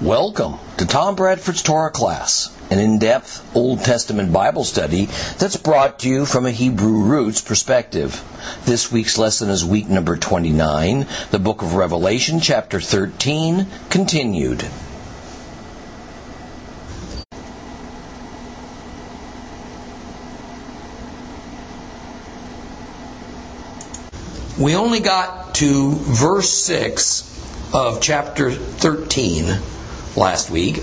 Welcome to Tom Bradford's Torah class, an in depth Old Testament Bible study that's brought to you from a Hebrew roots perspective. This week's lesson is week number 29, the book of Revelation, chapter 13, continued. We only got to verse 6 of chapter 13 last week,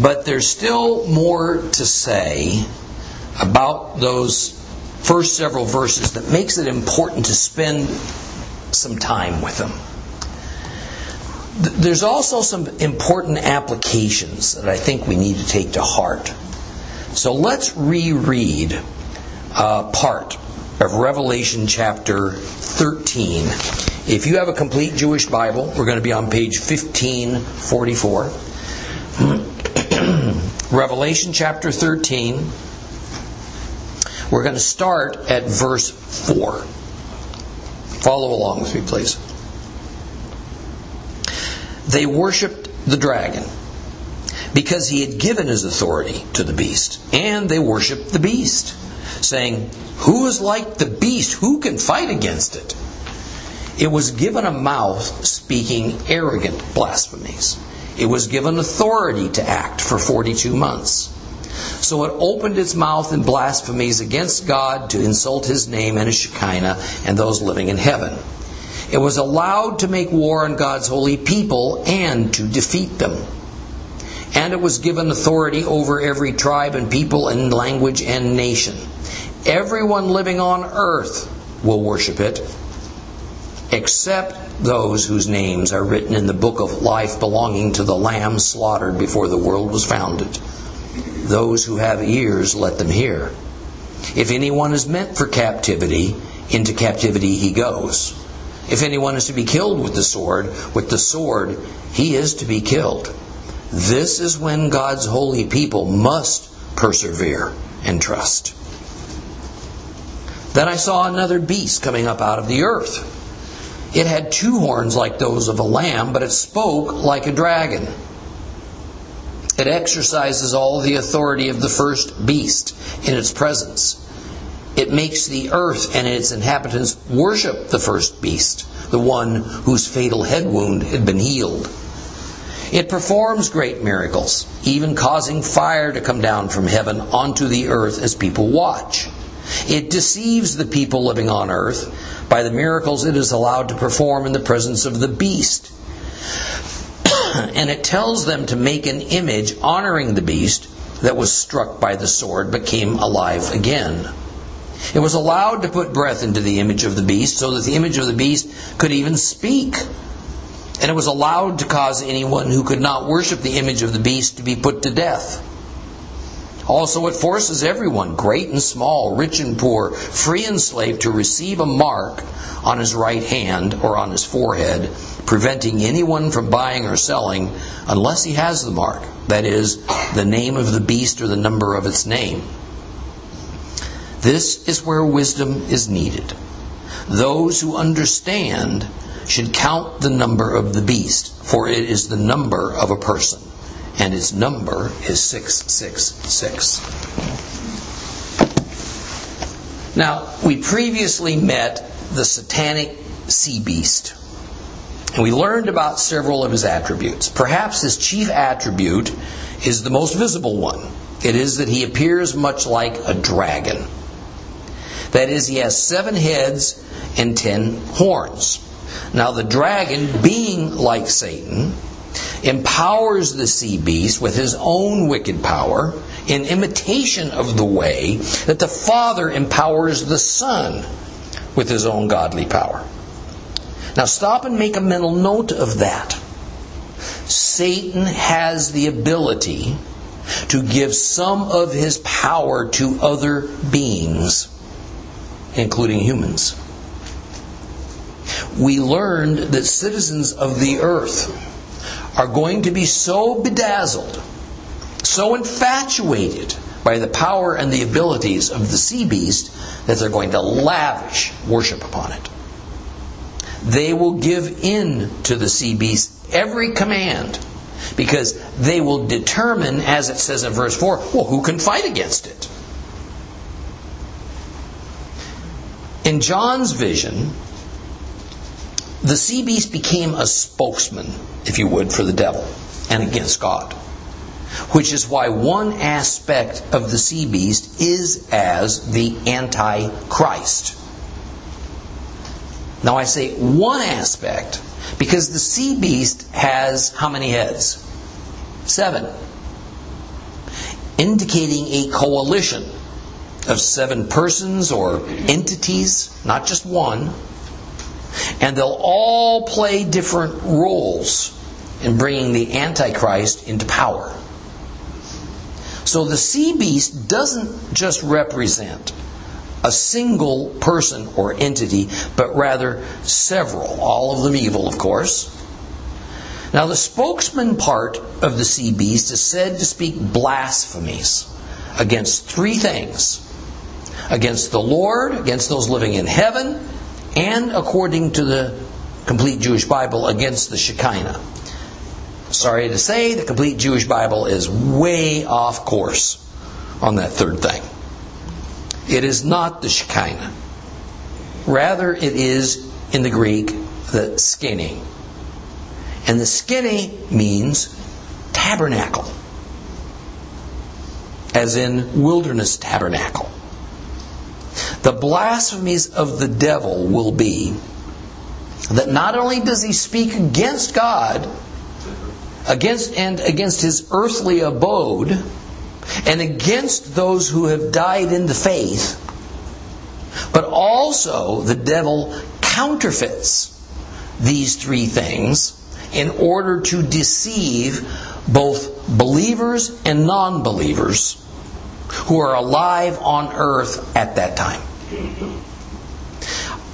but there's still more to say about those first several verses that makes it important to spend some time with them. There's also some important applications that I think we need to take to heart. So let's reread uh, part of Revelation chapter 13. If you have a complete Jewish Bible, we're going to be on page 1544. Revelation chapter 13. We're going to start at verse 4. Follow along with me, please. They worshiped the dragon because he had given his authority to the beast, and they worshiped the beast, saying, Who is like the beast? Who can fight against it? It was given a mouth speaking arrogant blasphemies. It was given authority to act for 42 months. So it opened its mouth in blasphemies against God to insult his name and his Shekinah and those living in heaven. It was allowed to make war on God's holy people and to defeat them. And it was given authority over every tribe and people and language and nation. Everyone living on earth will worship it, except those whose names are written in the book of life belonging to the Lamb slaughtered before the world was founded. Those who have ears, let them hear. If anyone is meant for captivity, into captivity he goes. If anyone is to be killed with the sword, with the sword he is to be killed. This is when God's holy people must persevere and trust. Then I saw another beast coming up out of the earth. It had two horns like those of a lamb, but it spoke like a dragon. It exercises all the authority of the first beast in its presence. It makes the earth and its inhabitants worship the first beast, the one whose fatal head wound had been healed. It performs great miracles, even causing fire to come down from heaven onto the earth as people watch. It deceives the people living on earth by the miracles it is allowed to perform in the presence of the beast. and it tells them to make an image honoring the beast that was struck by the sword but came alive again. It was allowed to put breath into the image of the beast so that the image of the beast could even speak. And it was allowed to cause anyone who could not worship the image of the beast to be put to death. Also, it forces everyone, great and small, rich and poor, free and slave, to receive a mark on his right hand or on his forehead, preventing anyone from buying or selling unless he has the mark, that is, the name of the beast or the number of its name. This is where wisdom is needed. Those who understand should count the number of the beast, for it is the number of a person and its number is 666. Now, we previously met the satanic sea beast, and we learned about several of his attributes. Perhaps his chief attribute is the most visible one. It is that he appears much like a dragon. That is, he has seven heads and ten horns. Now, the dragon, being like Satan, empowers the sea beast with his own wicked power in imitation of the way that the Father empowers the Son with his own godly power. Now, stop and make a mental note of that. Satan has the ability to give some of his power to other beings, including humans. We learned that citizens of the earth are going to be so bedazzled, so infatuated by the power and the abilities of the sea beast that they're going to lavish worship upon it. They will give in to the sea beast every command because they will determine, as it says in verse 4, well, who can fight against it? In John's vision, the sea beast became a spokesman, if you would, for the devil and against God. Which is why one aspect of the sea beast is as the Antichrist. Now I say one aspect because the sea beast has how many heads? Seven. Indicating a coalition of seven persons or entities, not just one. And they'll all play different roles in bringing the Antichrist into power. So the sea beast doesn't just represent a single person or entity, but rather several, all of them evil, of course. Now, the spokesman part of the sea beast is said to speak blasphemies against three things against the Lord, against those living in heaven, and according to the complete Jewish Bible, against the Shekinah. Sorry to say, the complete Jewish Bible is way off course on that third thing. It is not the Shekinah. Rather, it is in the Greek the skene. And the skene means tabernacle, as in wilderness tabernacle. The blasphemies of the devil will be that not only does he speak against God, against and against his earthly abode, and against those who have died in the faith, but also the devil counterfeits these three things in order to deceive both believers and non believers who are alive on earth at that time.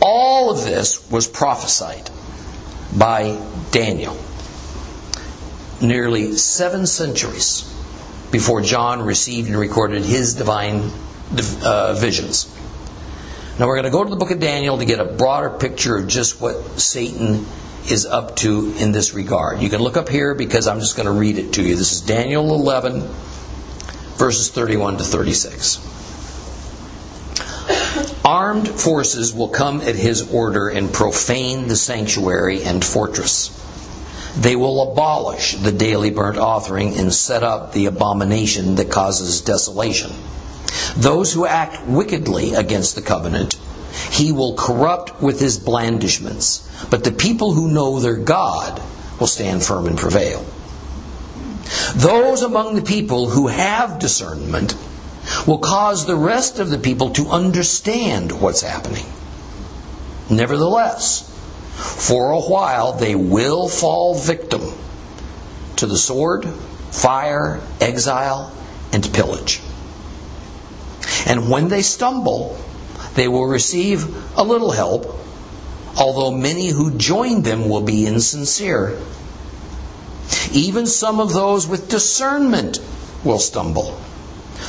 All of this was prophesied by Daniel nearly seven centuries before John received and recorded his divine uh, visions. Now we're going to go to the book of Daniel to get a broader picture of just what Satan is up to in this regard. You can look up here because I'm just going to read it to you. This is Daniel 11, verses 31 to 36. Armed forces will come at his order and profane the sanctuary and fortress. They will abolish the daily burnt offering and set up the abomination that causes desolation. Those who act wickedly against the covenant, he will corrupt with his blandishments. But the people who know their God will stand firm and prevail. Those among the people who have discernment will cause the rest of the people to understand what's happening. Nevertheless, for a while, they will fall victim to the sword, fire, exile, and pillage. And when they stumble, they will receive a little help, although many who join them will be insincere. Even some of those with discernment will stumble,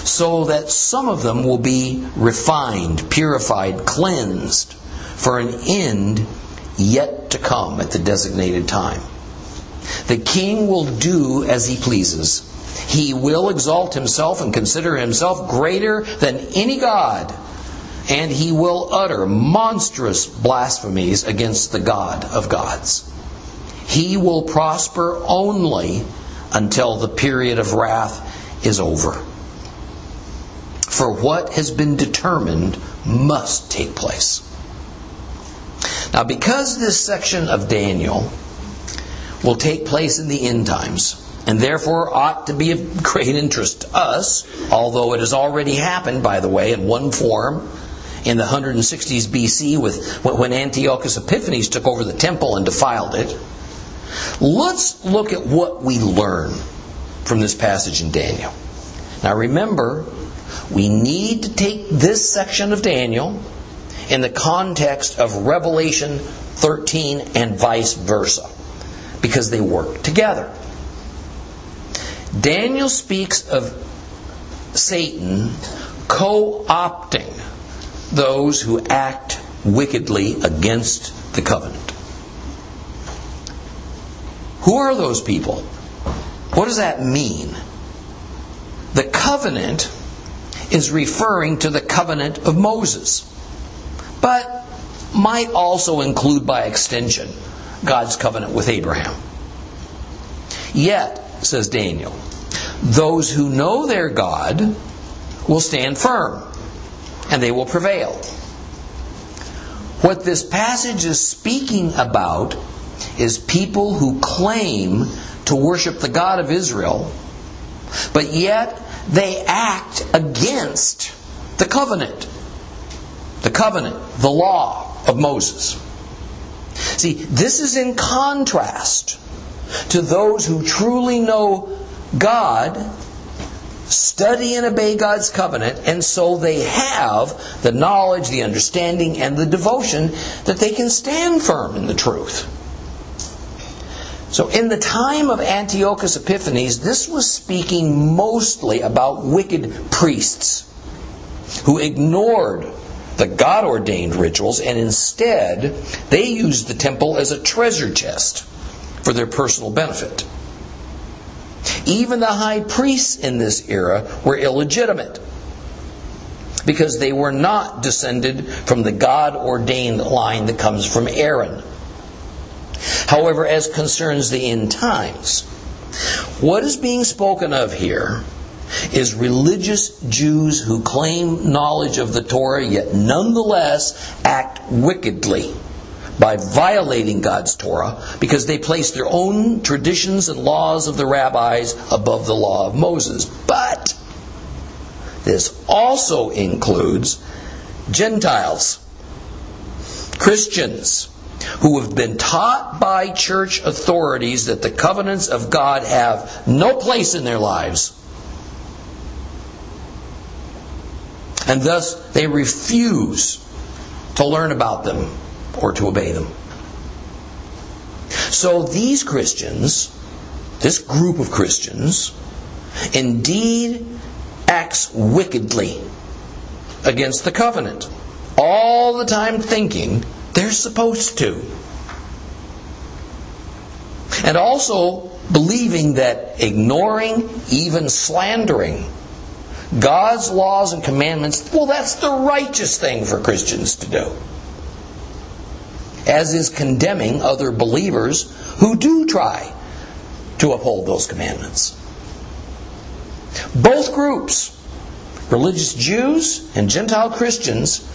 so that some of them will be refined, purified, cleansed for an end yet to come at the designated time. The king will do as he pleases. He will exalt himself and consider himself greater than any god, and he will utter monstrous blasphemies against the God of gods. He will prosper only until the period of wrath is over. For what has been determined must take place. Now, because this section of Daniel will take place in the end times, and therefore ought to be of great interest to us, although it has already happened, by the way, in one form in the 160s BC with when Antiochus Epiphanes took over the temple and defiled it. Let's look at what we learn from this passage in Daniel. Now remember, we need to take this section of Daniel in the context of Revelation 13 and vice versa, because they work together. Daniel speaks of Satan co opting those who act wickedly against the covenant. Who are those people? What does that mean? The covenant is referring to the covenant of Moses, but might also include by extension God's covenant with Abraham. Yet, says Daniel, those who know their God will stand firm and they will prevail. What this passage is speaking about is people who claim to worship the God of Israel, but yet they act against the covenant. The covenant, the law of Moses. See, this is in contrast to those who truly know God, study and obey God's covenant, and so they have the knowledge, the understanding, and the devotion that they can stand firm in the truth. So, in the time of Antiochus Epiphanes, this was speaking mostly about wicked priests who ignored the God ordained rituals and instead they used the temple as a treasure chest for their personal benefit. Even the high priests in this era were illegitimate because they were not descended from the God ordained line that comes from Aaron. However, as concerns the end times, what is being spoken of here is religious Jews who claim knowledge of the Torah yet nonetheless act wickedly by violating God's Torah because they place their own traditions and laws of the rabbis above the law of Moses. But this also includes Gentiles, Christians, who have been taught by church authorities that the covenants of God have no place in their lives. And thus they refuse to learn about them or to obey them. So these Christians, this group of Christians, indeed acts wickedly against the covenant, all the time thinking they're supposed to. And also believing that ignoring, even slandering, God's laws and commandments, well, that's the righteous thing for Christians to do as is condemning other believers who do try to uphold those commandments. Both groups, religious Jews and Gentile Christians,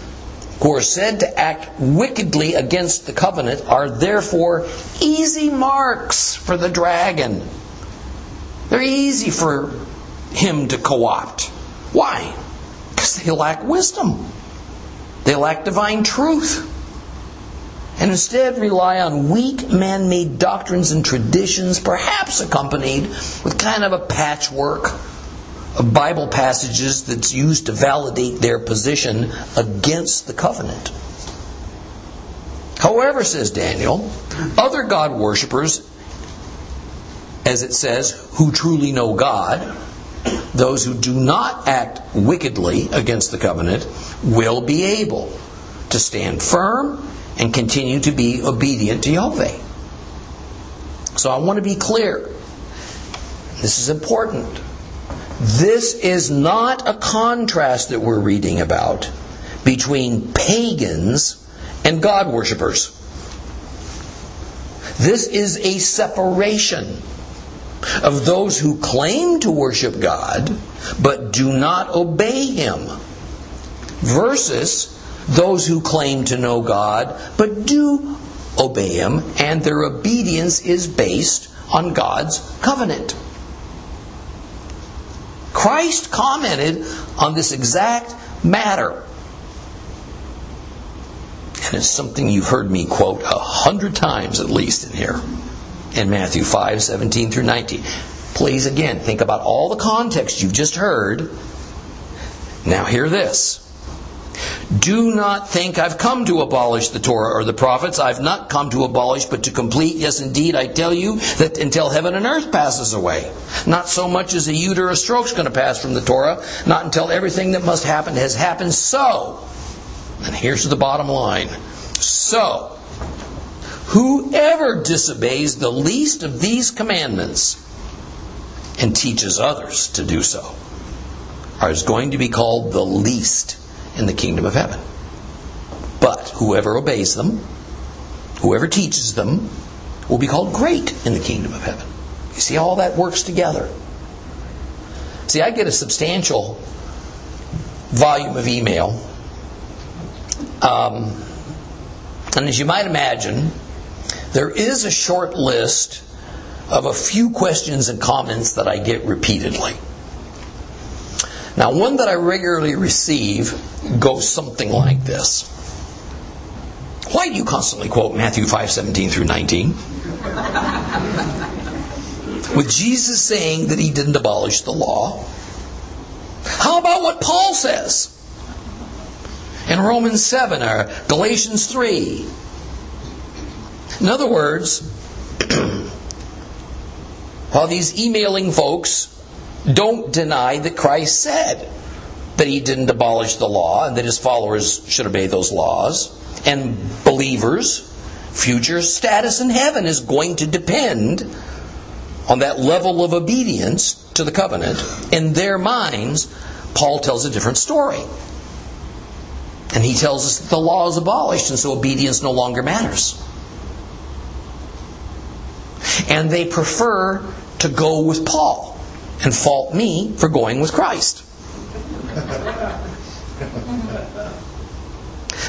who are said to act wickedly against the covenant, are therefore easy marks for the dragon. They're easy for him to co opt. Why? Because they lack wisdom, they lack divine truth and instead rely on weak man made doctrines and traditions, perhaps accompanied with kind of a patchwork Bible passages that's used to validate their position against the covenant. However, says Daniel, other God worshippers, as it says, who truly know God, those who do not act wickedly against the covenant, will be able to stand firm and continue to be obedient to Yahweh. So I want to be clear. This is important. This is not a contrast that we're reading about between pagans and God worshippers. This is a separation of those who claim to worship God but do not obey Him versus those who claim to know God but do obey Him, and their obedience is based on God's covenant. Christ commented on this exact matter. And it's something you've heard me quote a hundred times at least in here in Matthew 5 17 through 19. Please again think about all the context you've just heard. Now, hear this. Do not think I've come to abolish the Torah or the prophets. I've not come to abolish, but to complete. Yes, indeed, I tell you that until heaven and earth passes away, not so much as a yud or a stroke's going to pass from the Torah, not until everything that must happen has happened. So, and here's the bottom line. So, whoever disobeys the least of these commandments and teaches others to do so is going to be called the least in the kingdom of heaven. But whoever obeys them, whoever teaches them, will be called great in the kingdom of heaven. You see, all that works together. See, I get a substantial volume of email. Um, and as you might imagine, there is a short list of a few questions and comments that I get repeatedly. Now, one that I regularly receive goes something like this. Why do you constantly quote Matthew 5 17 through 19? With Jesus saying that he didn't abolish the law. How about what Paul says in Romans 7 or Galatians 3? In other words, while these emailing folks don't deny that Christ said that he didn't abolish the law and that his followers should obey those laws. And believers' future status in heaven is going to depend on that level of obedience to the covenant. In their minds, Paul tells a different story. And he tells us that the law is abolished, and so obedience no longer matters. And they prefer to go with Paul and fault me for going with Christ.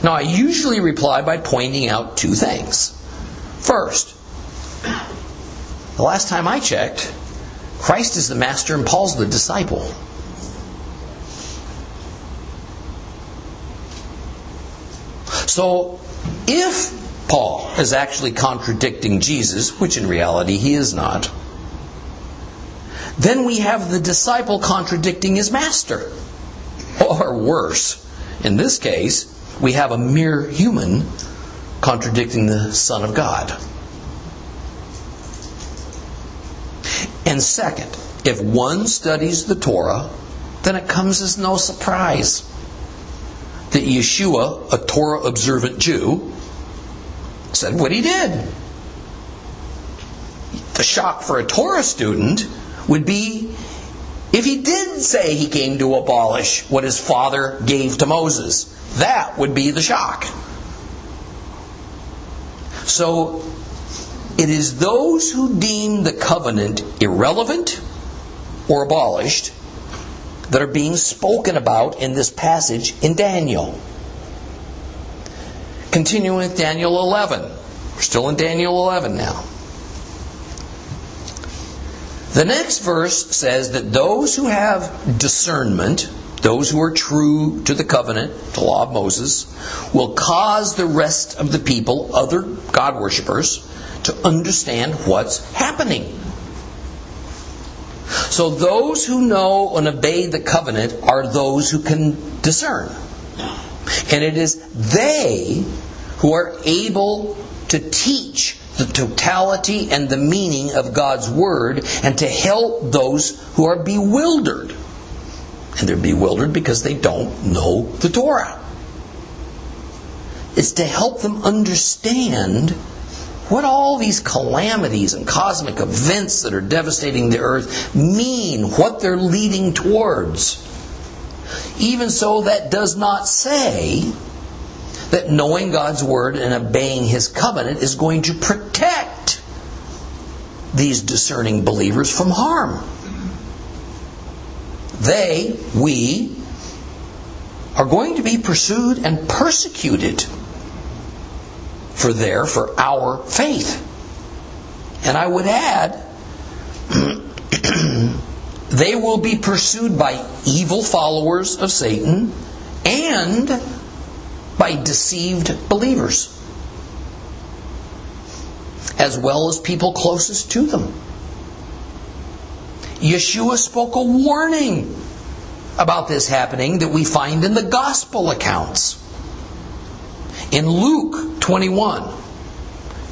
Now, I usually reply by pointing out two things. First, the last time I checked, Christ is the master and Paul's the disciple. So, if Paul is actually contradicting Jesus, which in reality he is not, then we have the disciple contradicting his master. Or worse, in this case, we have a mere human contradicting the Son of God. And second, if one studies the Torah, then it comes as no surprise that Yeshua, a Torah observant Jew, said what he did. The shock for a Torah student would be if he did say he came to abolish what his father gave to Moses. That would be the shock. So, it is those who deem the covenant irrelevant or abolished that are being spoken about in this passage in Daniel. Continuing with Daniel 11. We're still in Daniel 11 now. The next verse says that those who have discernment, those who are true to the covenant, the law of Moses, will cause the rest of the people, other God worshippers, to understand what's happening. So those who know and obey the covenant are those who can discern. And it is they who are able to teach the totality and the meaning of God's Word and to help those who are bewildered. And they're bewildered because they don't know the Torah. It's to help them understand what all these calamities and cosmic events that are devastating the earth mean, what they're leading towards. Even so, that does not say that knowing God's word and obeying his covenant is going to protect these discerning believers from harm. They, we, are going to be pursued and persecuted for their, for our faith. And I would add, they will be pursued by evil followers of Satan and by deceived believers, as well as people closest to them. Yeshua spoke a warning about this happening that we find in the gospel accounts. In Luke 21,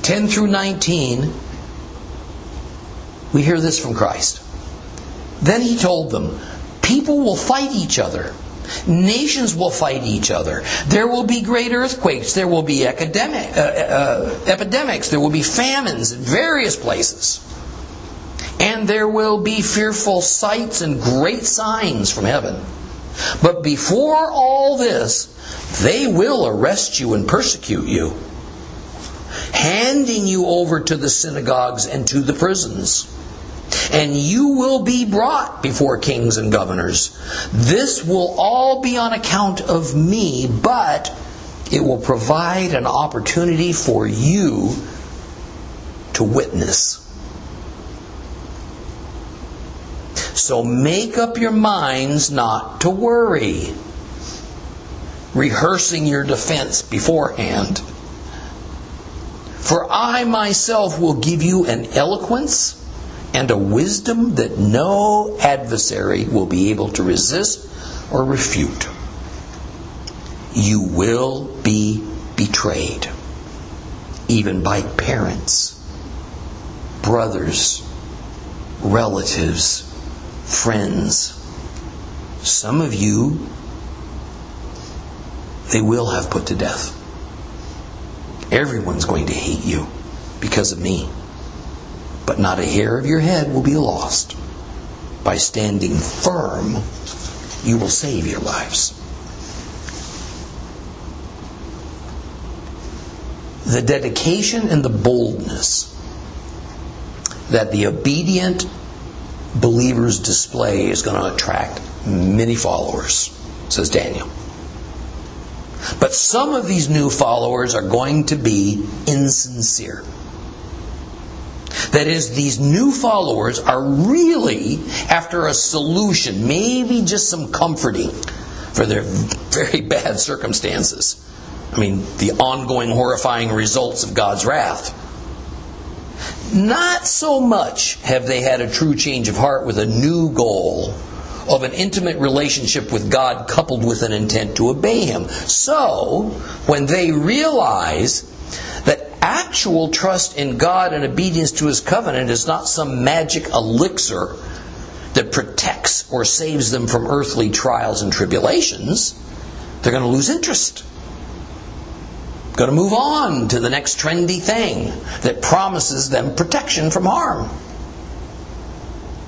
10 through 19, we hear this from Christ. Then he told them, People will fight each other Nations will fight each other. There will be great earthquakes. There will be academic, uh, uh, epidemics. There will be famines in various places. And and there will be fearful sights and great signs from heaven. But before all this, they will arrest you and persecute you, handing you over to the synagogues and to the prisons. And you will be brought before kings and governors. This will all be on account of me, but it will provide an opportunity for you to witness. So make up your minds not to worry, rehearsing your defense beforehand. For I myself will give you an eloquence and a wisdom that no adversary will be able to resist or refute. You will be betrayed, even by parents, brothers, relatives, friends. Some of you, they will have put to death. Everyone's going to hate you because of me. But not a hair of your head will be lost. By standing firm, you will save your lives. The dedication and the boldness that the obedient believer's display is going to attract many followers, says Daniel. But some of these new followers are going to be insincere. That is, these new followers are really after a solution, maybe just some comforting for their very bad circumstances. I mean, the ongoing horrifying results of God's wrath. Not so much have they had a true change of heart with a new goal of an intimate relationship with God coupled with an intent to obey Him. So, when they realize actual trust in God and obedience to His covenant is not some magic elixir that protects or saves them from earthly trials and tribulations, they're going to lose interest. Going to move on to the next trendy thing that promises them protection from harm.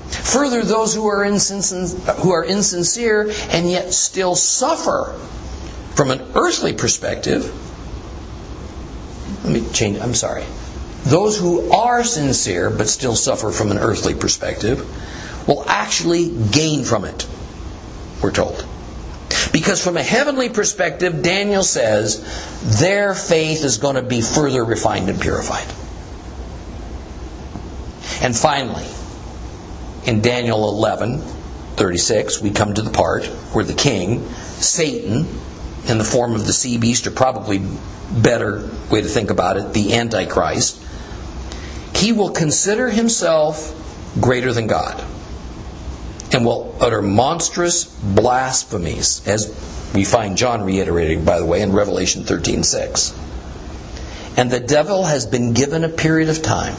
Further, those who are, insincere, who are insincere and yet still suffer from an earthly perspective. Let me change, I'm sorry. Those who are sincere but still suffer from an earthly perspective will actually gain from it, we're told. Because from a heavenly perspective, Daniel says their faith is going to be further refined and purified. And finally, in Daniel 11, 36, we come to the part where the king, Satan, in the form of the sea beast, or probably better way to think about it, the Antichrist, he will consider himself greater than God and will utter monstrous blasphemies, as we find John reiterating, by the way, in Revelation 13:6. And the devil has been given a period of time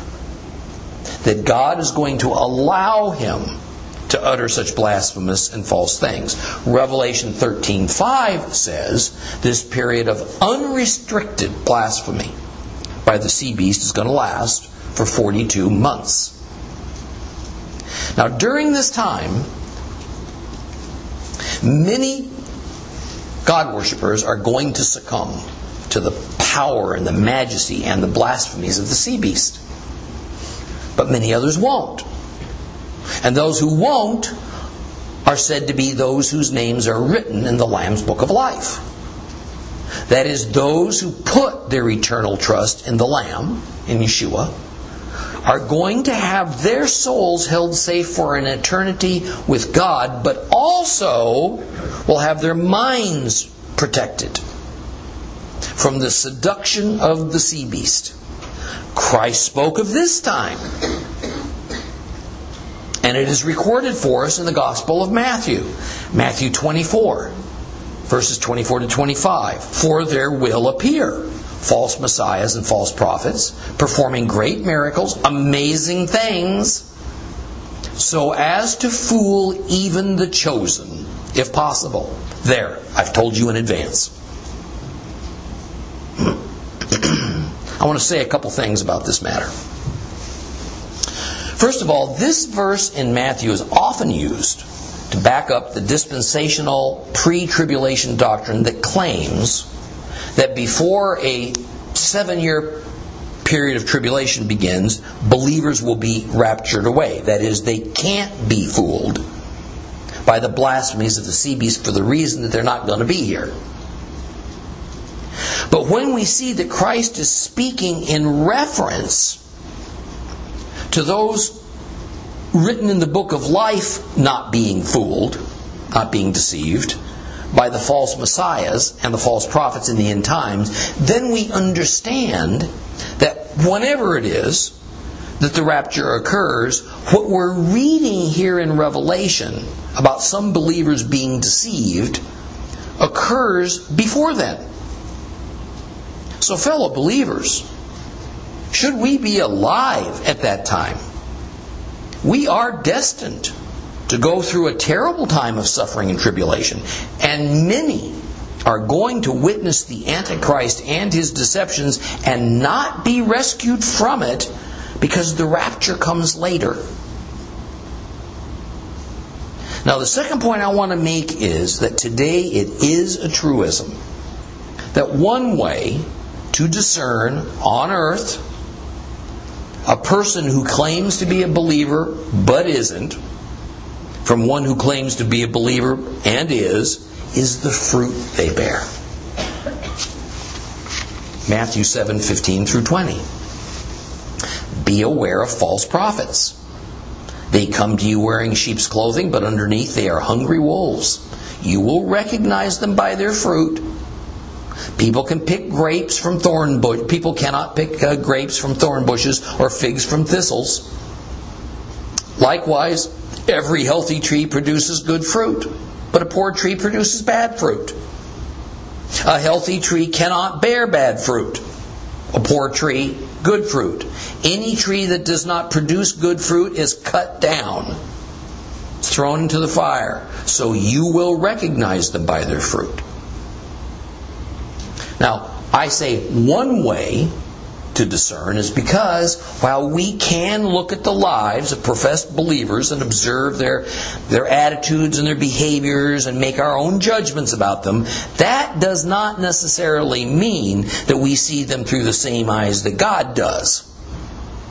that God is going to allow him to utter such blasphemous and false things. Revelation 13:5 says this period of unrestricted blasphemy by the sea beast is going to last for 42 months. Now, during this time, many God worshippers are going to succumb to the power and the majesty and the blasphemies of the sea beast. But many others won't. And those who won't are said to be those whose names are written in the Lamb's Book of Life. That is, those who put their eternal trust in the Lamb, in Yeshua, are going to have their souls held safe for an eternity with God, but also will have their minds protected from the seduction of the sea beast. Christ spoke of this time. And it is recorded for us in the Gospel of Matthew, Matthew 24, verses 24 to 25. For there will appear false messiahs and false prophets, performing great miracles, amazing things, so as to fool even the chosen, if possible. There, I've told you in advance. I want to say a couple things about this matter. First of all, this verse in Matthew is often used to back up the dispensational pre tribulation doctrine that claims that before a seven year period of tribulation begins, believers will be raptured away. That is, they can't be fooled by the blasphemies of the sea beast for the reason that they're not going to be here. But when we see that Christ is speaking in reference to those written in the book of life not being fooled, not being deceived by the false messiahs and the false prophets in the end times, then we understand that whenever it is that the rapture occurs, what we're reading here in Revelation about some believers being deceived occurs before then. So, fellow believers, should we be alive at that time, we are destined to go through a terrible time of suffering and tribulation. And many are going to witness the Antichrist and his deceptions and not be rescued from it because the rapture comes later. Now, the second point I want to make is that today it is a truism that one way to discern on earth a person who claims to be a believer but isn't from one who claims to be a believer and is is the fruit they bear. Matthew 7 15 through 20. Be aware of false prophets. They come to you wearing sheep's clothing, but underneath they are hungry wolves. You will recognize them by their fruit. People can pick grapes from thorn bush. People cannot pick uh, grapes from thorn bushes or figs from thistles. Likewise, every healthy tree produces good fruit, but a poor tree produces bad fruit. A healthy tree cannot bear bad fruit. A poor tree, good fruit. Any tree that does not produce good fruit is cut down, thrown into the fire. So you will recognize them by their fruit. Now, I say one way to discern is because while we can look at the lives of professed believers and observe their, their attitudes and their behaviors and make our own judgments about them, that does not necessarily mean that we see them through the same eyes that God does.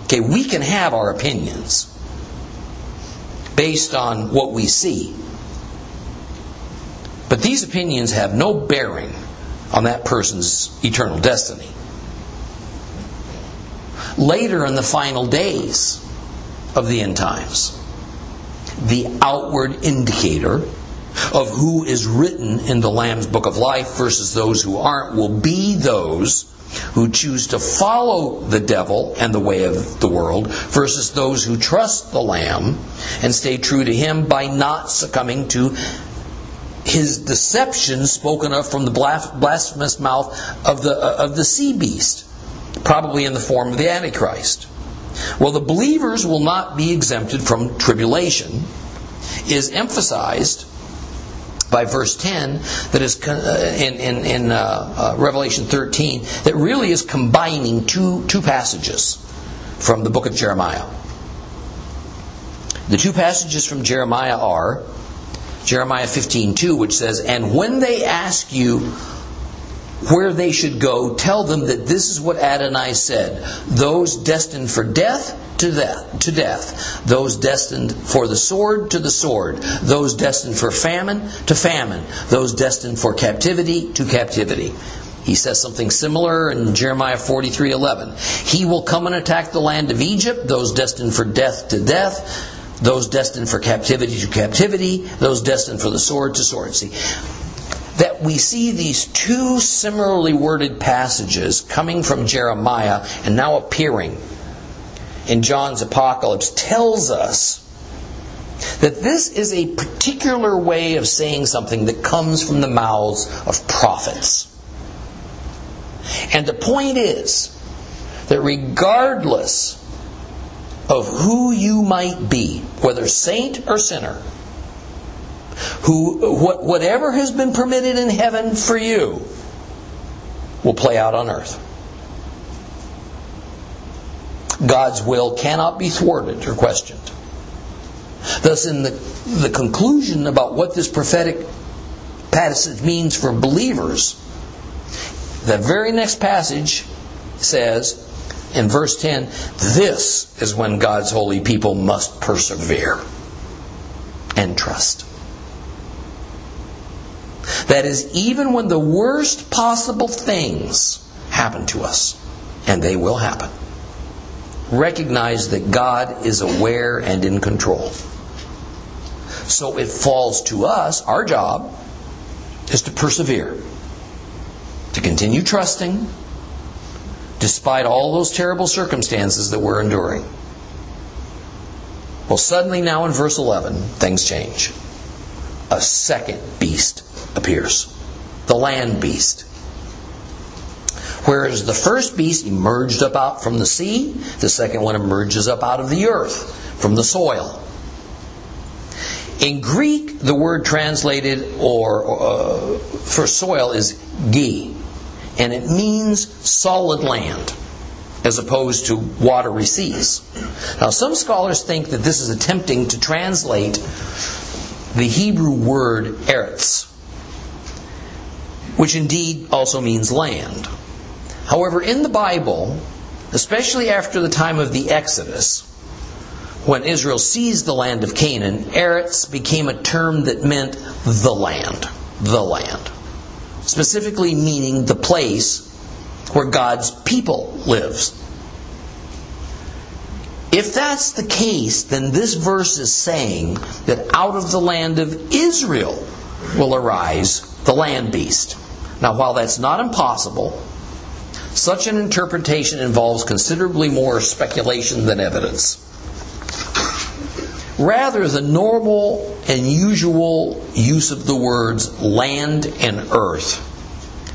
Okay, we can have our opinions based on what we see. But these opinions have no bearing on that person's eternal destiny. Later in the final days of the end times, the outward indicator of who is written in the Lamb's Book of Life versus those who aren't will be those who choose to follow the devil and the way of the world versus those who trust the Lamb and stay true to him by not succumbing to his deception spoken of from the blasphemous mouth of the, uh, of the sea beast, probably in the form of the Antichrist. Well, the believers will not be exempted from tribulation, is emphasized by verse 10 that is uh, in, in, in uh, uh, Revelation 13 that really is combining two, two passages from the book of Jeremiah. The two passages from Jeremiah are Jeremiah 15:2 which says, "And when they ask you where they should go, tell them that this is what Adonai said: those destined for death to death, to death, those destined for the sword to the sword, those destined for famine to famine, those destined for captivity to captivity." He says something similar in Jeremiah 43:11. He will come and attack the land of Egypt, those destined for death to death, those destined for captivity to captivity, those destined for the sword to sword. See, that we see these two similarly worded passages coming from Jeremiah and now appearing in John's apocalypse tells us that this is a particular way of saying something that comes from the mouths of prophets. And the point is that regardless of who you might be, whether saint or sinner, who what, whatever has been permitted in heaven for you will play out on earth. God's will cannot be thwarted or questioned. Thus, in the, the conclusion about what this prophetic passage means for believers, the very next passage says in verse 10 this is when God's holy people must persevere and trust. That is, even when the worst possible things happen to us, and they will happen, recognize that God is aware and in control. So it falls to us, our job is to persevere, to continue trusting, despite all those terrible circumstances that we're enduring. Well, suddenly now in verse 11, things change. A second beast appears the land beast. Whereas the first beast emerged up out from the sea, the second one emerges up out of the earth, from the soil. In Greek, the word translated or uh, for soil is gi, and it means solid land as opposed to watery seas. Now, some scholars think that this is attempting to translate the Hebrew word eretz, which indeed also means land. However, in the Bible, especially after the time of the Exodus, when Israel seized the land of Canaan, Eretz became a term that meant the land. The land. Specifically meaning the place where God's people lives. If that's the case, then this verse is saying that out of the land of Israel will arise the land beast. Now, while that's not impossible, such an interpretation involves considerably more speculation than evidence. Rather, the normal and usual use of the words land and earth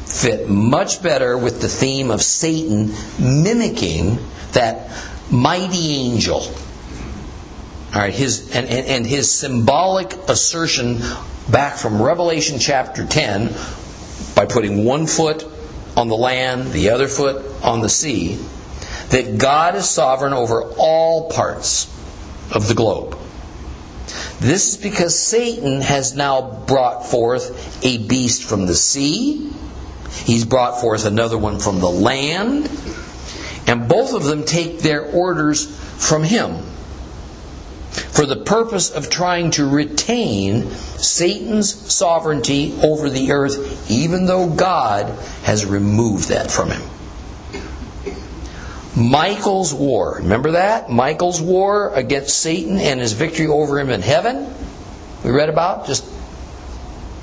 fit much better with the theme of Satan mimicking that mighty angel. All right, his and, and, and his symbolic assertion back from Revelation chapter 10 by putting one foot on the land, the other foot on the sea, that God is sovereign over all parts of the globe. This is because Satan has now brought forth a beast from the sea. He's brought forth another one from the land. And both of them take their orders from him for the purpose of trying to retain Satan's sovereignty over the earth, even though God has removed that from him. Michael's war. Remember that? Michael's war against Satan and his victory over him in heaven. We read about just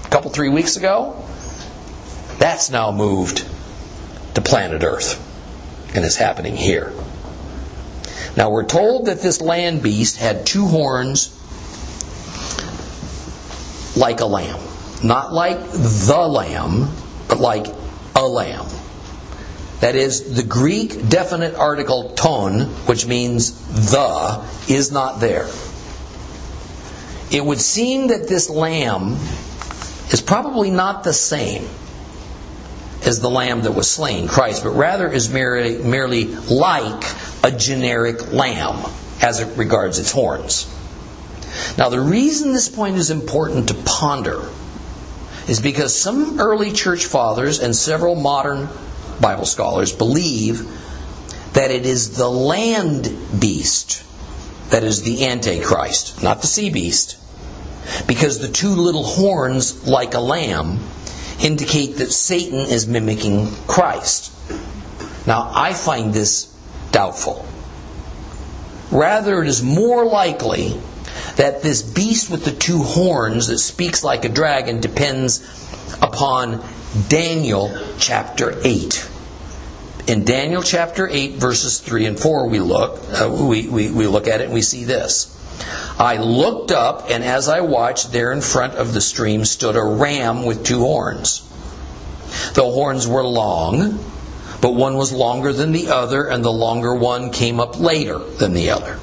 a couple, three weeks ago. That's now moved to planet Earth and is happening here. Now we're told that this land beast had two horns like a lamb. Not like the lamb, but like a lamb. That is, the Greek definite article ton, which means the, is not there. It would seem that this lamb is probably not the same as the lamb that was slain, Christ, but rather is merely, merely like a generic lamb as it regards its horns. Now, the reason this point is important to ponder is because some early church fathers and several modern Bible scholars believe that it is the land beast that is the Antichrist, not the sea beast, because the two little horns, like a lamb, indicate that Satan is mimicking Christ. Now, I find this doubtful. Rather, it is more likely that this beast with the two horns that speaks like a dragon depends upon Daniel chapter 8. In Daniel chapter 8, verses 3 and 4, we look, uh, we, we, we look at it and we see this. I looked up, and as I watched, there in front of the stream stood a ram with two horns. The horns were long, but one was longer than the other, and the longer one came up later than the other.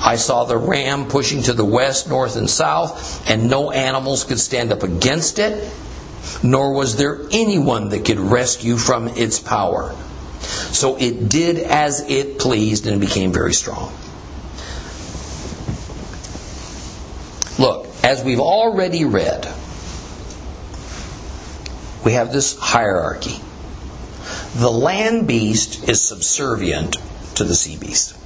I saw the ram pushing to the west, north, and south, and no animals could stand up against it, nor was there anyone that could rescue from its power. So it did as it pleased and became very strong. Look, as we've already read, we have this hierarchy. The land beast is subservient to the sea beast.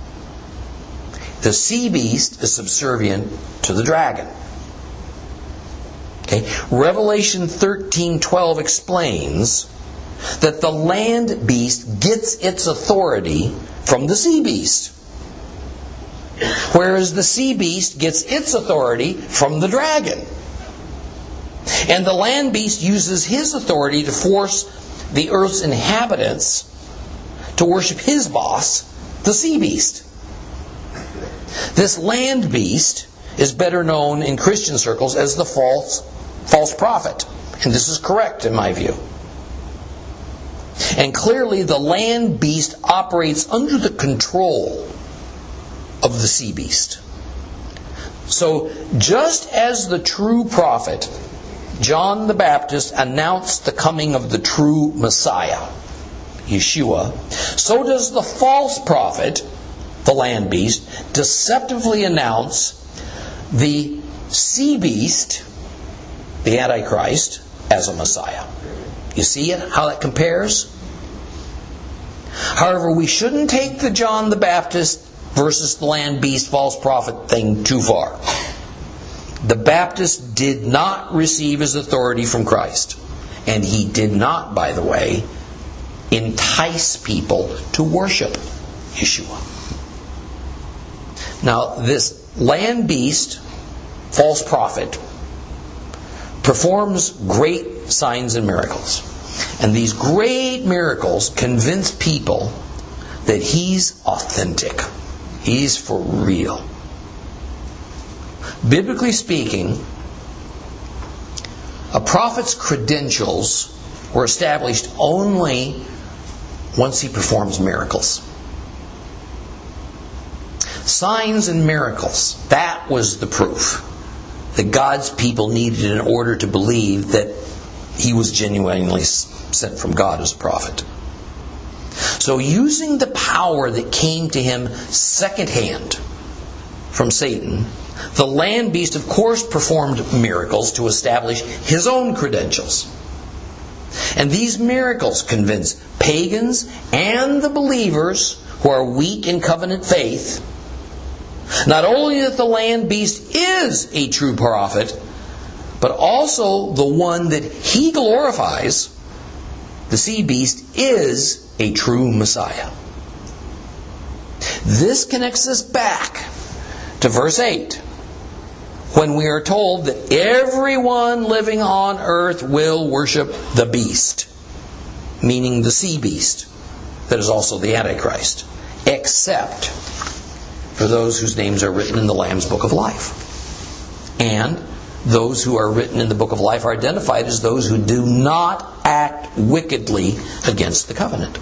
The sea beast is subservient to the dragon. Okay? Revelation 13:12 explains that the land beast gets its authority from the sea beast. Whereas the sea beast gets its authority from the dragon. And the land beast uses his authority to force the earth's inhabitants to worship his boss, the sea beast. This land beast is better known in Christian circles as the false false prophet. And this is correct in my view. And clearly the land beast operates under the control of the sea beast. So just as the true prophet John the Baptist announced the coming of the true Messiah, Yeshua, so does the false prophet, the land beast, deceptively announce the sea beast, the Antichrist, as a Messiah. You see it, how that compares? However, we shouldn't take the John the Baptist versus the land beast false prophet thing too far. The Baptist did not receive his authority from Christ. And he did not, by the way, entice people to worship Yeshua. Now, this land beast, false prophet, performs great signs and miracles. And these great miracles convince people that he's authentic. He's for real. Biblically speaking, a prophet's credentials were established only once he performs miracles. Signs and miracles, that was the proof that God's people needed in order to believe that he was genuinely sent from God as a prophet. So, using the power that came to him secondhand from Satan, the land beast, of course, performed miracles to establish his own credentials. And these miracles convince pagans and the believers who are weak in covenant faith not only that the land beast is a true prophet, but also the one that he glorifies, the sea beast, is a true Messiah. This connects us back to verse 8 when we are told that everyone living on earth will worship the beast, meaning the sea beast, that is also the Antichrist, except for those whose names are written in the Lamb's Book of Life. And those who are written in the Book of Life are identified as those who do not act wickedly against the covenant.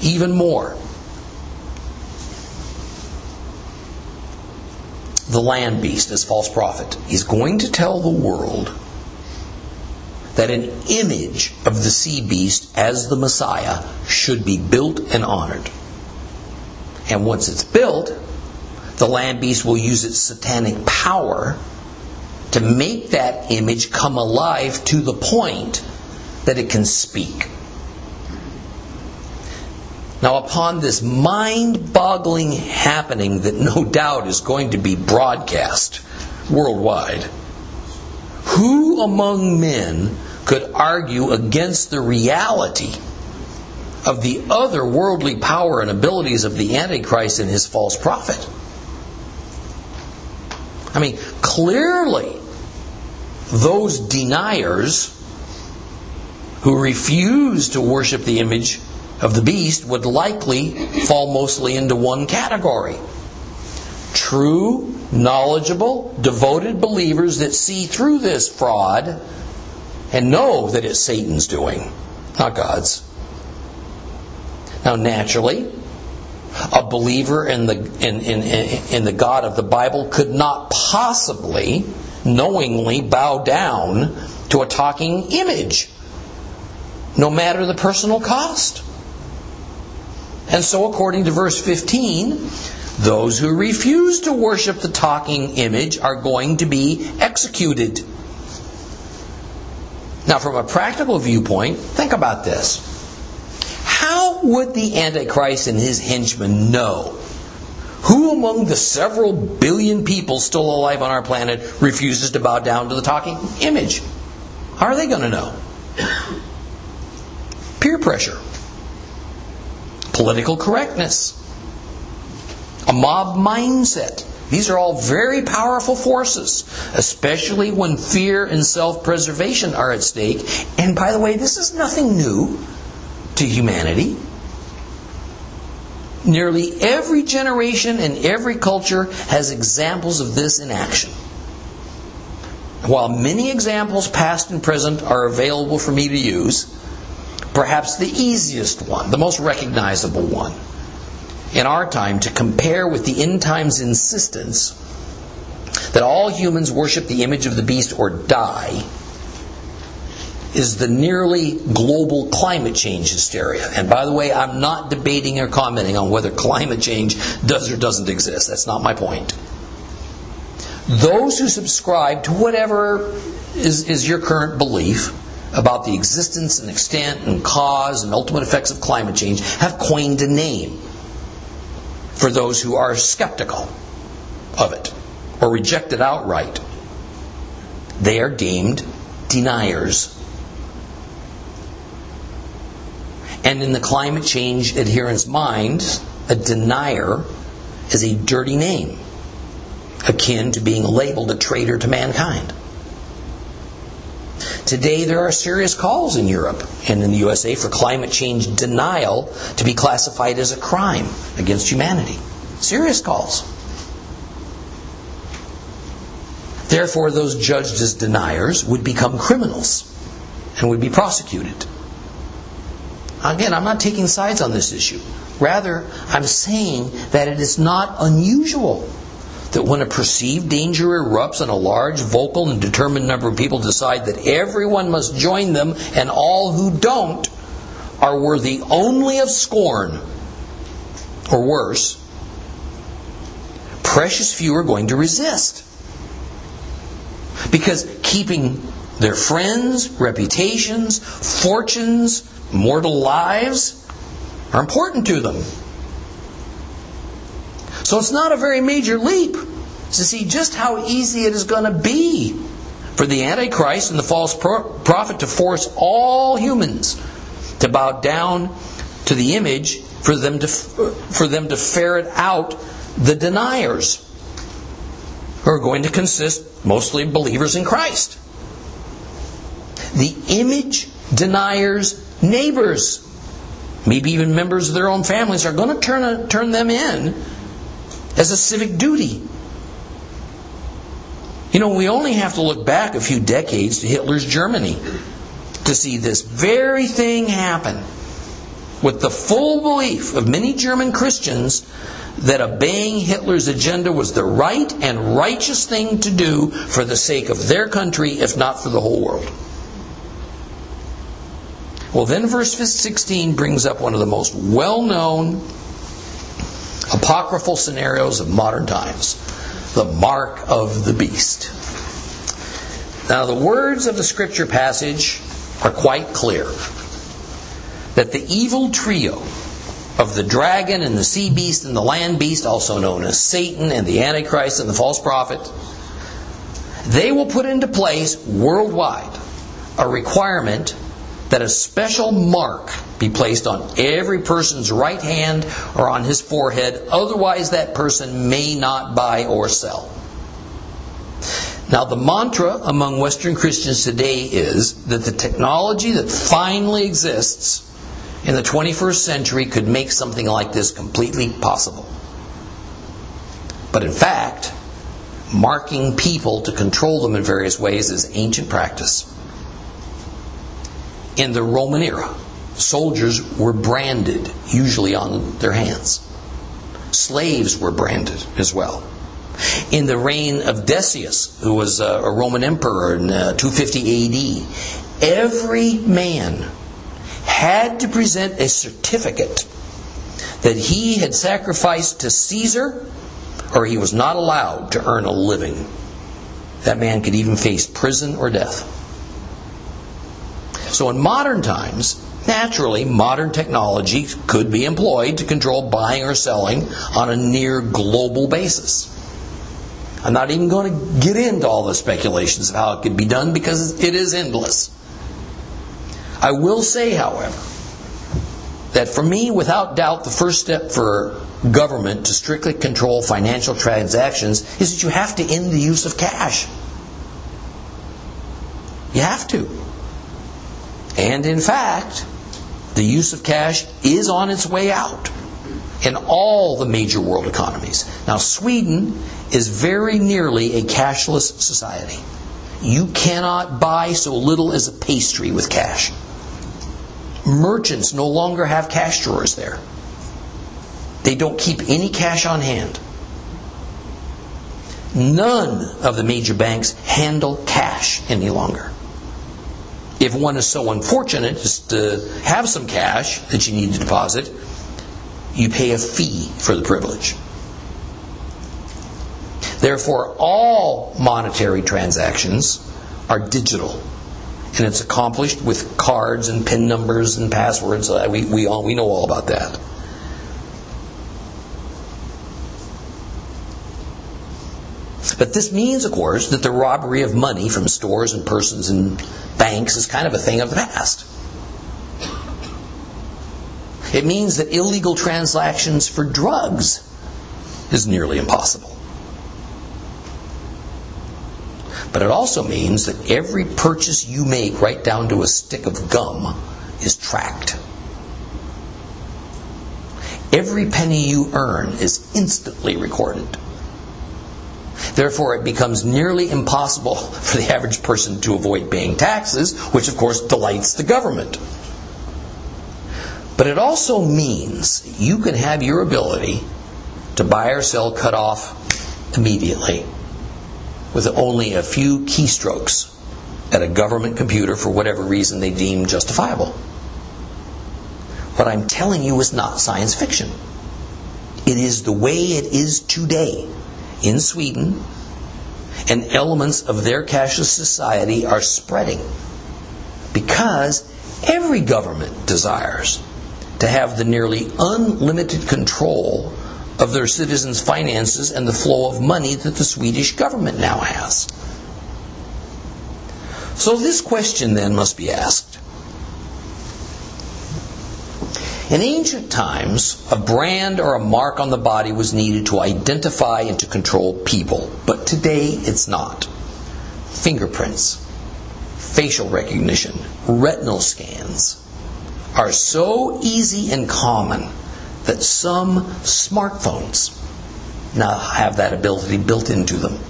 Even more, the land beast, this false prophet, is going to tell the world that an image of the sea beast as the Messiah should be built and honored. And once it's built, the land beast will use its satanic power to make that image come alive to the point that it can speak. Now, upon this mind boggling happening that no doubt is going to be broadcast worldwide, who among men could argue against the reality of the other worldly power and abilities of the Antichrist and his false prophet? I mean, clearly, those deniers who refuse to worship the image of the beast would likely fall mostly into one category. True, knowledgeable, devoted believers that see through this fraud and know that it's Satan's doing, not God's. Now, naturally, a believer in the, in, in, in the God of the Bible could not possibly knowingly bow down to a talking image, no matter the personal cost. And so, according to verse 15, those who refuse to worship the talking image are going to be executed. Now, from a practical viewpoint, think about this. Would the Antichrist and his henchmen know who among the several billion people still alive on our planet refuses to bow down to the talking image? How are they going to know? Peer pressure, political correctness, a mob mindset. These are all very powerful forces, especially when fear and self preservation are at stake. And by the way, this is nothing new to humanity. Nearly every generation and every culture has examples of this in action. While many examples, past and present, are available for me to use, perhaps the easiest one, the most recognizable one, in our time to compare with the end times insistence that all humans worship the image of the beast or die is the nearly global climate change hysteria. And by the way, I'm not debating or commenting on whether climate change does or doesn't exist. That's not my point. Those who subscribe to whatever is, is your current belief about the existence and extent and cause and ultimate effects of climate change have coined a name for those who are skeptical of it or reject it outright. They are deemed deniers. And in the climate change adherence mind, a denier is a dirty name, akin to being labeled a traitor to mankind. Today, there are serious calls in Europe and in the USA for climate change denial to be classified as a crime against humanity. Serious calls. Therefore, those judged as deniers would become criminals and would be prosecuted. Again, I'm not taking sides on this issue. Rather, I'm saying that it is not unusual that when a perceived danger erupts and a large, vocal, and determined number of people decide that everyone must join them and all who don't are worthy only of scorn, or worse, precious few are going to resist. Because keeping their friends, reputations, fortunes, mortal lives are important to them. So it's not a very major leap to see just how easy it is going to be for the Antichrist and the false prophet to force all humans to bow down to the image for them to, for them to ferret out the deniers who are going to consist mostly of believers in Christ. The image deniers neighbors, maybe even members of their own families, are going to turn, turn them in as a civic duty. You know, we only have to look back a few decades to Hitler's Germany to see this very thing happen with the full belief of many German Christians that obeying Hitler's agenda was the right and righteous thing to do for the sake of their country, if not for the whole world. Well, then verse 16 brings up one of the most well known apocryphal scenarios of modern times the mark of the beast. Now, the words of the scripture passage are quite clear that the evil trio of the dragon and the sea beast and the land beast, also known as Satan and the Antichrist and the false prophet, they will put into place worldwide a requirement that a special mark be placed on every person's right hand or on his forehead, otherwise, that person may not buy or sell. Now, the mantra among Western Christians today is that the technology that finally exists in the 21st century could make something like this completely possible. But in fact, marking people to control them in various ways is ancient practice in the Roman era, soldiers were branded, usually on their hands. Slaves were branded as well. In the reign of Decius, who was uh, a Roman emperor in uh, 250 AD, every man had to present a certificate that he had sacrificed to Caesar or he was not allowed to earn a living. That man could even face prison or death. So in modern times, naturally, modern technology could be employed to control buying or selling on a near global basis. I'm not even going to get into all the speculations of how it could be done because it is endless. I will say, however, that for me, without doubt, the first step for government to strictly control financial transactions is that you have to end the use of cash. You have to. And in fact, the use of cash is on its way out in all the major world economies. Now, Sweden is very nearly a cashless society. You cannot buy so little as a pastry with cash. Merchants no longer have cash drawers there. They don't keep any cash on hand. None of the major banks handle cash any longer. If one is so unfortunate as to have some cash that you need to deposit, you pay a fee for the privilege. Therefore, all monetary transactions are digital. And it's accomplished with cards and PIN numbers and passwords. Uh, we, we, all, we know all about that. But this means, of course, that the robbery of money from stores and persons and banks is kind of a thing of the past. It means that illegal transactions for drugs is nearly impossible. But it also means that every purchase you make, right down to a stick of gum, is tracked. Every penny you earn is instantly recorded. Therefore, it becomes nearly impossible for the average person to avoid paying taxes, which of course delights the government. But it also means you can have your ability to buy or sell cut off immediately with only a few keystrokes at a government computer for whatever reason they deem justifiable. What I'm telling you is not science fiction. It is the way it is today in Sweden, and elements of their cashless society are spreading because every government desires to have the nearly unlimited control of their citizens' finances and the flow of money that the Swedish government now has. So, this question then must be asked. In ancient times, a brand or a mark on the body was needed to identify and to control people, but today it's not. Fingerprints, facial recognition, retinal scans are so easy and common that some smartphones now have that ability built into them.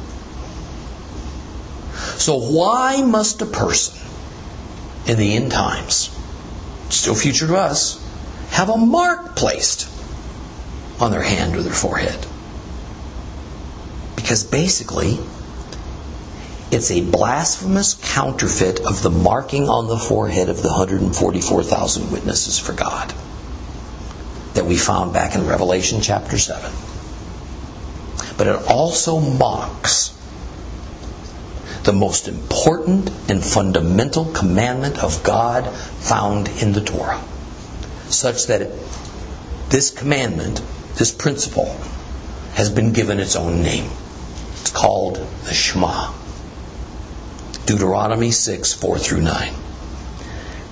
So, why must a person in the end times, still future to us, have a mark placed on their hand or their forehead? Because basically, it's a blasphemous counterfeit of the marking on the forehead of the 144,000 witnesses for God that we found back in Revelation chapter 7. But it also mocks the most important and fundamental commandment of God found in the Torah, such that this commandment, this principle, has been given its own name. It's called the Shema. Deuteronomy 6, 4 through 9.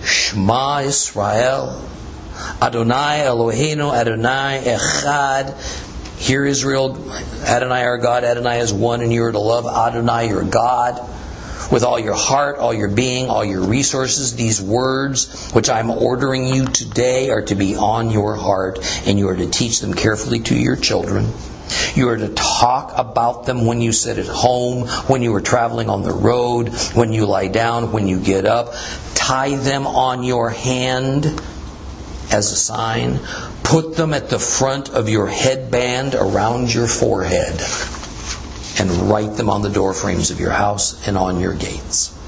Shema Israel, Adonai Eloheinu, Adonai Echad. Hear Israel, Adonai our God, Adonai is one, and you are to love Adonai your God with all your heart, all your being, all your resources. These words which I'm ordering you today are to be on your heart, and you are to teach them carefully to your children. You are to talk about them when you sit at home, when you are traveling on the road, when you lie down, when you get up. Tie them on your hand as a sign. Put them at the front of your headband around your forehead and write them on the door frames of your house and on your gates.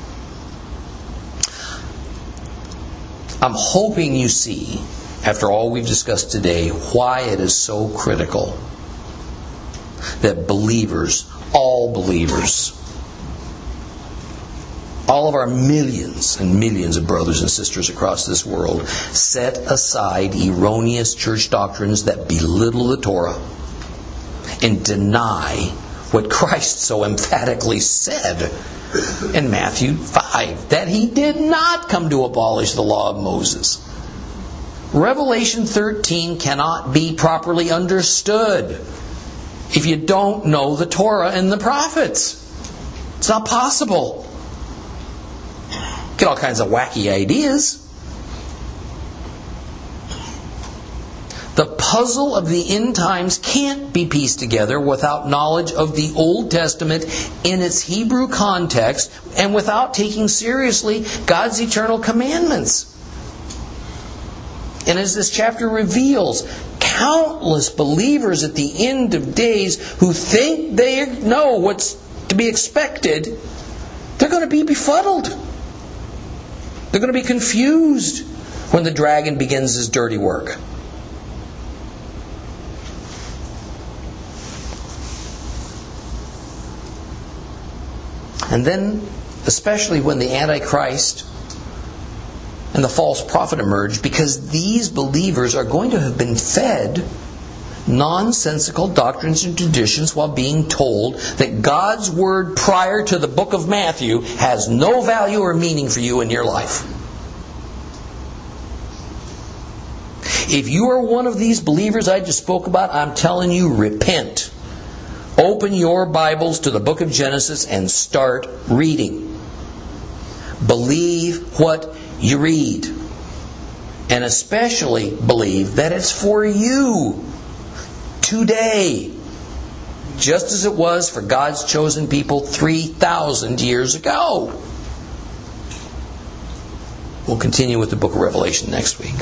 I'm hoping you see after all we've discussed today, why it is so critical that believers, all believers, all of our millions and millions of brothers and sisters across this world set aside erroneous church doctrines that belittle the Torah and deny what Christ so emphatically said in Matthew 5 that he did not come to abolish the law of Moses. Revelation 13 cannot be properly understood if you don't know the Torah and the prophets. It's not possible. Get all kinds of wacky ideas. The puzzle of the end times can't be pieced together without knowledge of the Old Testament in its Hebrew context and without taking seriously God's eternal commandments. And as this chapter reveals, countless believers at the end of days who think they know what's to be expected, they're going to be befuddled. They're going to be confused when the dragon begins his dirty work. And then, especially when the Antichrist and the false prophet emerge, because these believers are going to have been fed nonsensical doctrines and traditions while being told that God's word prior to the book of Matthew has no value or meaning for you in your life. If you are one of these believers I just spoke about, I'm telling you, repent. Open your Bibles to the book of Genesis and start reading. Believe what you read. And especially believe that it's for you today. Just as it was for God's chosen people 3,000 years ago. We'll continue with the book of Revelation next week.